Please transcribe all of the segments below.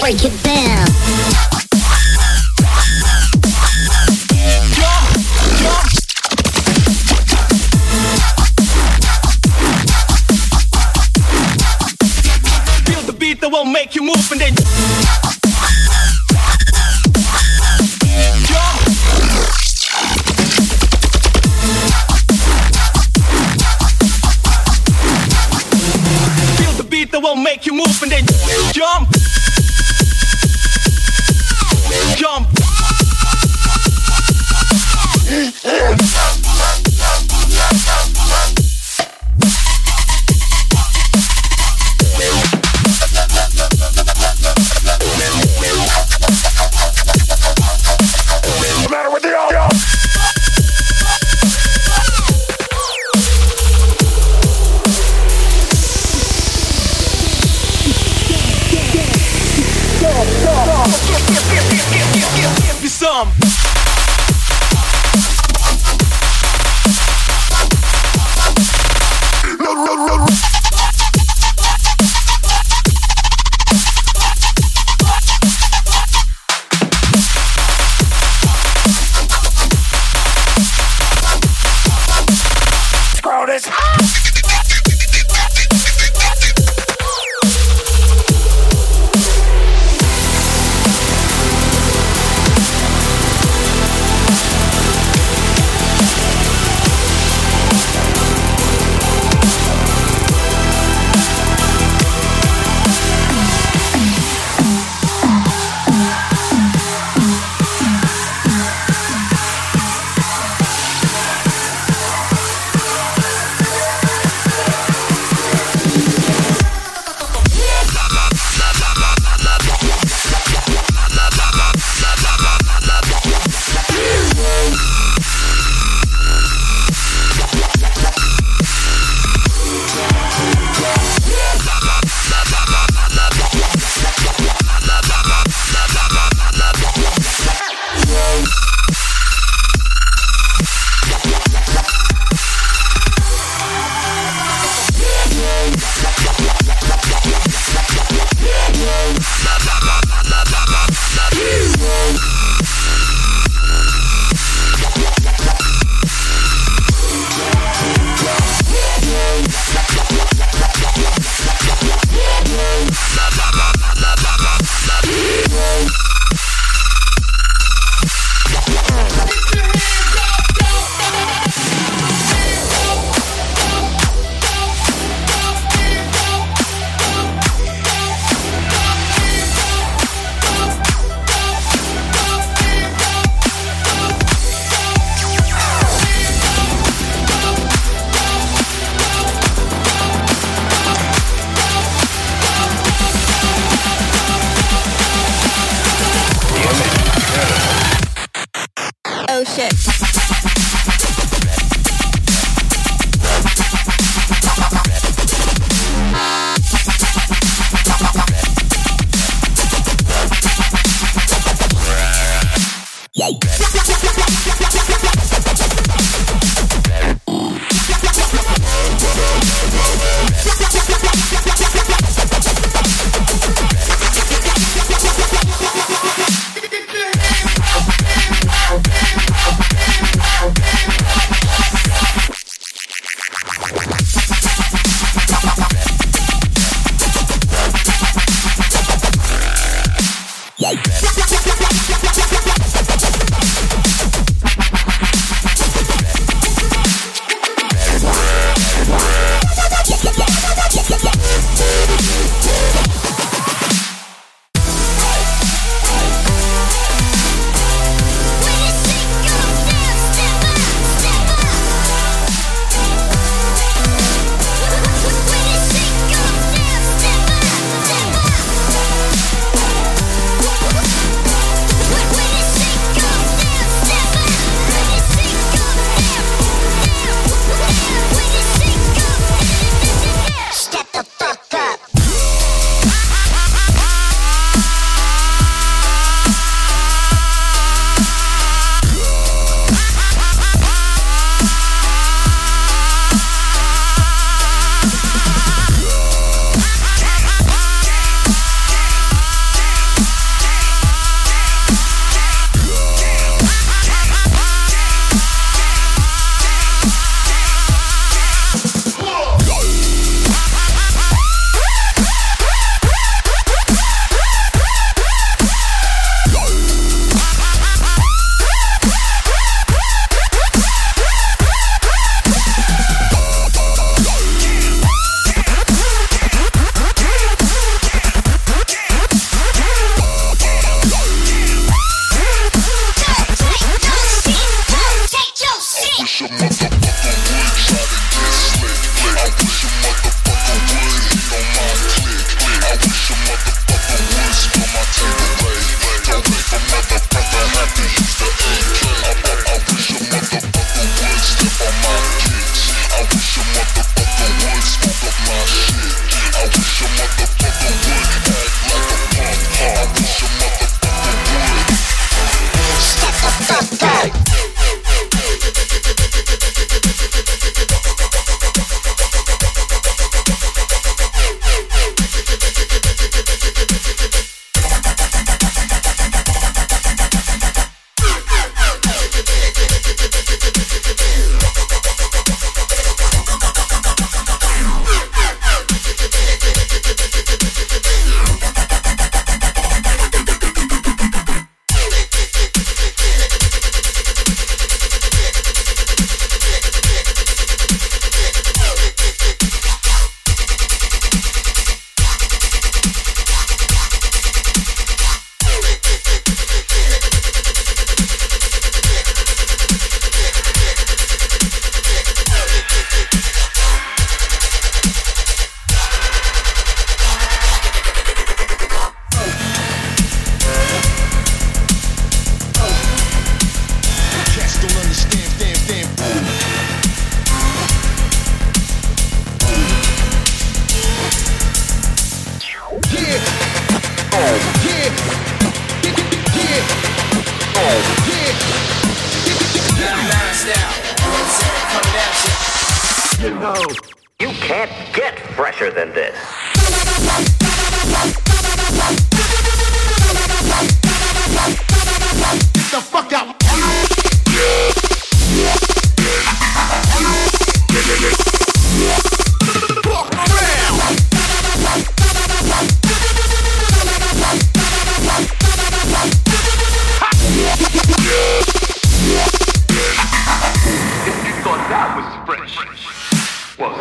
Break it down. Oh was fresh, well,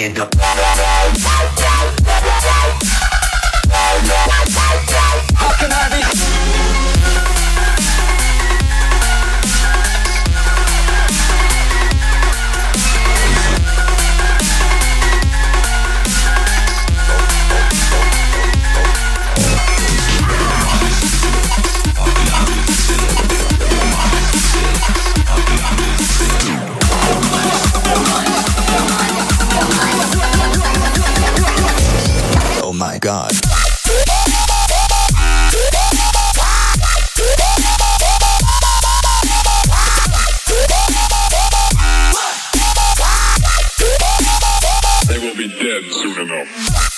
Your up. Be dead soon enough.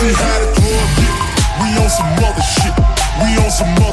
see how to draw a We on some other shit. We on some other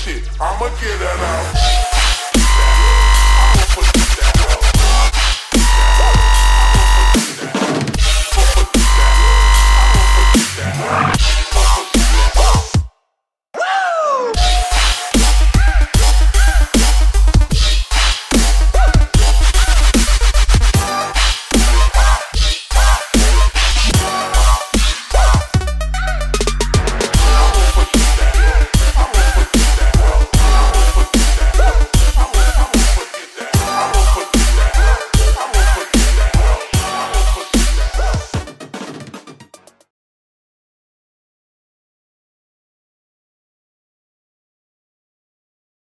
shit, I'ma get it out.